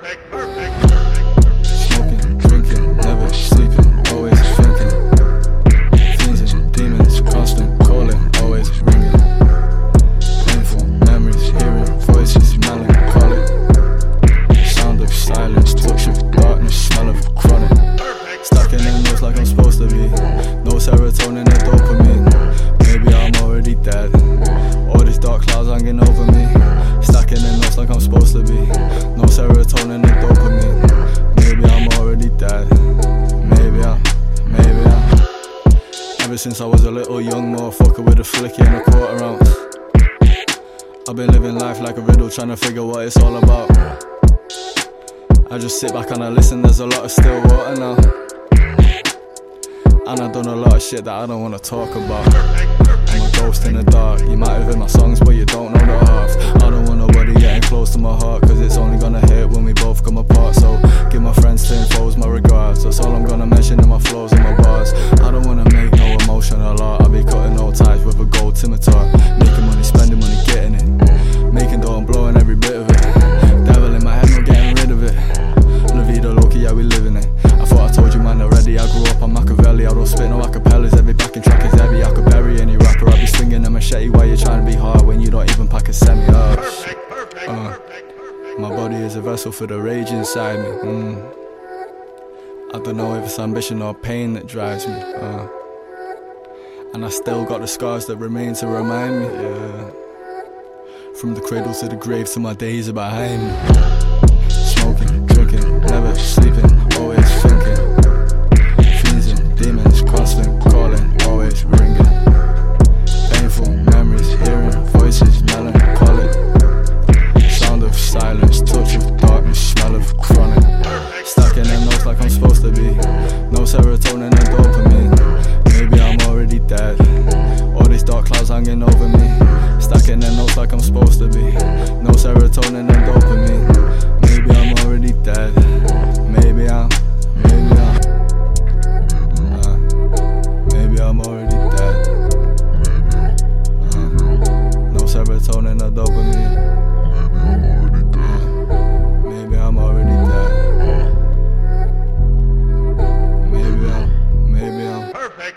Perfect, since I was a little young motherfucker with a flicky and a quarter ounce. I've been living life like a riddle, trying to figure what it's all about. I just sit back and I listen, there's a lot of still water now. And I've done a lot of shit that I don't wanna talk about. I'm a ghost in the dark. You might have heard my songs, I no acapellas. Every backing track is heavy. I could bury any rapper. I'd be swinging a machete while you're trying to be hard when you don't even pack a semi. Oh, Perfect, perfect, Uh. perfect, perfect. my body is a vessel for the rage inside me. Mm. I don't know if it's ambition or pain that drives me. Uh. And I still got the scars that remain to remind me. Yeah. From the cradle to the grave till my days are behind me. Smoking, drinking, never sleeping, always hanging over me. Stacking the notes like I'm supposed to be. No serotonin and dopamine. Maybe I'm already dead. Maybe I'm, maybe I'm. Uh, maybe I'm already dead. Uh, no serotonin or dopamine. Maybe I'm already.